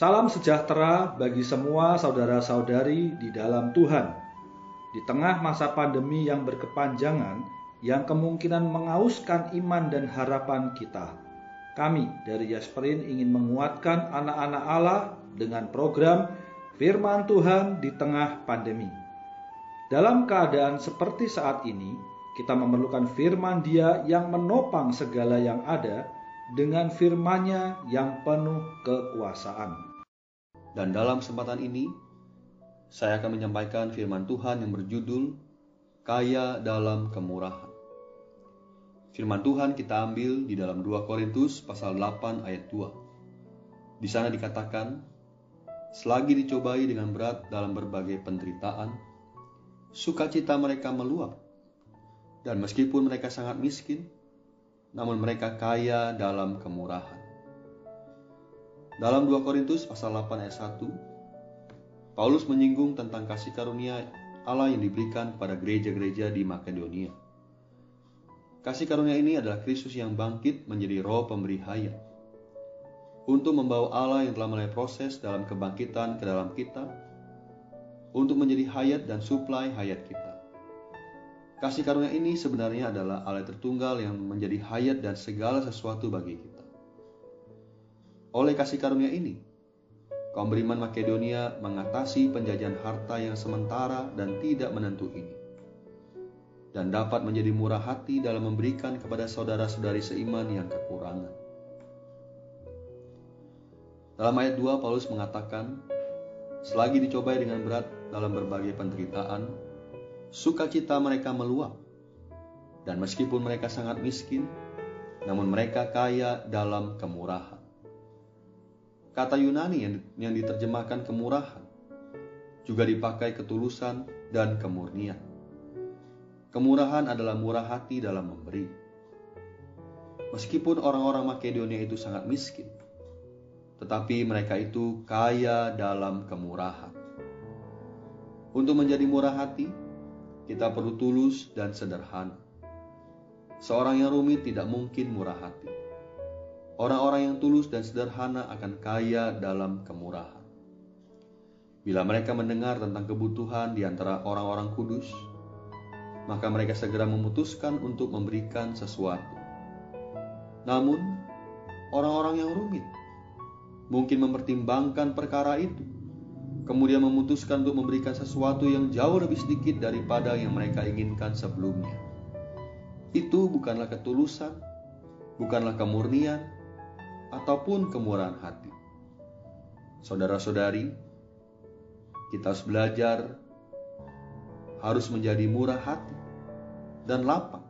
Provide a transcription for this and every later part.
Salam sejahtera bagi semua saudara-saudari di dalam Tuhan. Di tengah masa pandemi yang berkepanjangan, yang kemungkinan mengauskan iman dan harapan kita, kami dari Yasperin ingin menguatkan anak-anak Allah dengan program Firman Tuhan di tengah pandemi. Dalam keadaan seperti saat ini, kita memerlukan firman Dia yang menopang segala yang ada dengan firman-Nya yang penuh kekuasaan. Dan dalam kesempatan ini, saya akan menyampaikan firman Tuhan yang berjudul Kaya dalam Kemurahan. Firman Tuhan kita ambil di dalam 2 Korintus pasal 8 ayat 2. Di sana dikatakan, selagi dicobai dengan berat dalam berbagai penderitaan, sukacita mereka meluap. Dan meskipun mereka sangat miskin, namun mereka kaya dalam kemurahan. Dalam 2 Korintus pasal 8 ayat 1, Paulus menyinggung tentang kasih karunia Allah yang diberikan kepada gereja-gereja di Makedonia. Kasih karunia ini adalah Kristus yang bangkit menjadi roh pemberi hayat. Untuk membawa Allah yang telah mulai proses dalam kebangkitan ke dalam kita, untuk menjadi hayat dan suplai hayat kita. Kasih karunia ini sebenarnya adalah Allah tertunggal yang menjadi hayat dan segala sesuatu bagi kita. Oleh kasih karunia ini, kaum beriman Makedonia mengatasi penjajahan harta yang sementara dan tidak menentu ini. Dan dapat menjadi murah hati dalam memberikan kepada saudara-saudari seiman yang kekurangan. Dalam ayat 2 Paulus mengatakan, selagi dicobai dengan berat dalam berbagai penderitaan, sukacita mereka meluap. Dan meskipun mereka sangat miskin, namun mereka kaya dalam kemurahan. Kata Yunani yang, yang diterjemahkan kemurahan juga dipakai ketulusan dan kemurnian. Kemurahan adalah murah hati dalam memberi. Meskipun orang-orang Makedonia itu sangat miskin, tetapi mereka itu kaya dalam kemurahan. Untuk menjadi murah hati, kita perlu tulus dan sederhana. Seorang yang rumit tidak mungkin murah hati. Orang-orang yang tulus dan sederhana akan kaya dalam kemurahan. Bila mereka mendengar tentang kebutuhan di antara orang-orang kudus, maka mereka segera memutuskan untuk memberikan sesuatu. Namun, orang-orang yang rumit mungkin mempertimbangkan perkara itu, kemudian memutuskan untuk memberikan sesuatu yang jauh lebih sedikit daripada yang mereka inginkan sebelumnya. Itu bukanlah ketulusan, bukanlah kemurnian, ataupun kemurahan hati. Saudara-saudari, kita harus belajar harus menjadi murah hati dan lapang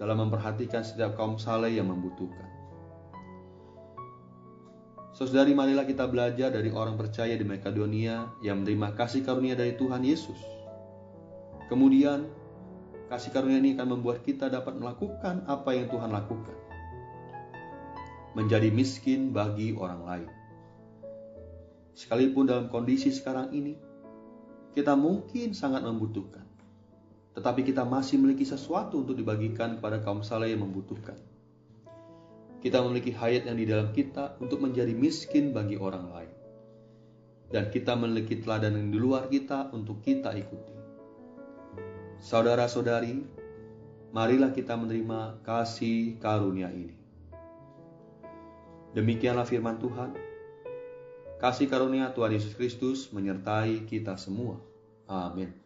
dalam memperhatikan setiap kaum saleh yang membutuhkan. Saudari, marilah kita belajar dari orang percaya di Makedonia yang menerima kasih karunia dari Tuhan Yesus. Kemudian, kasih karunia ini akan membuat kita dapat melakukan apa yang Tuhan lakukan menjadi miskin bagi orang lain. Sekalipun dalam kondisi sekarang ini, kita mungkin sangat membutuhkan, tetapi kita masih memiliki sesuatu untuk dibagikan kepada kaum saleh yang membutuhkan. Kita memiliki hayat yang di dalam kita untuk menjadi miskin bagi orang lain. Dan kita memiliki teladan yang di luar kita untuk kita ikuti. Saudara-saudari, marilah kita menerima kasih karunia ini. Demikianlah firman Tuhan. Kasih karunia Tuhan Yesus Kristus menyertai kita semua. Amin.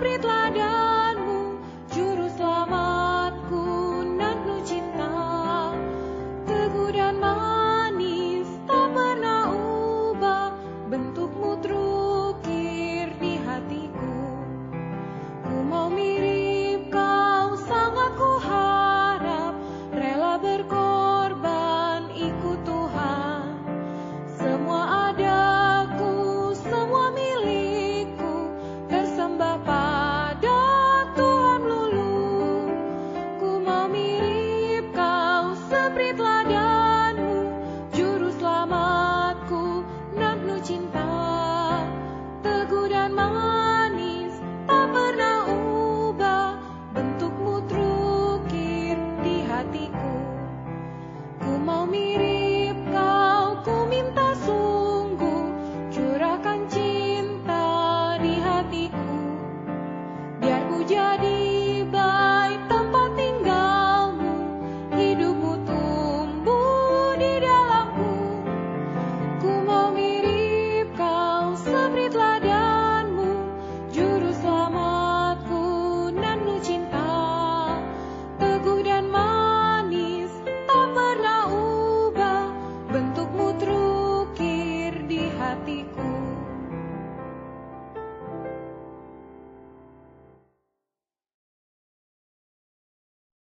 pri teladan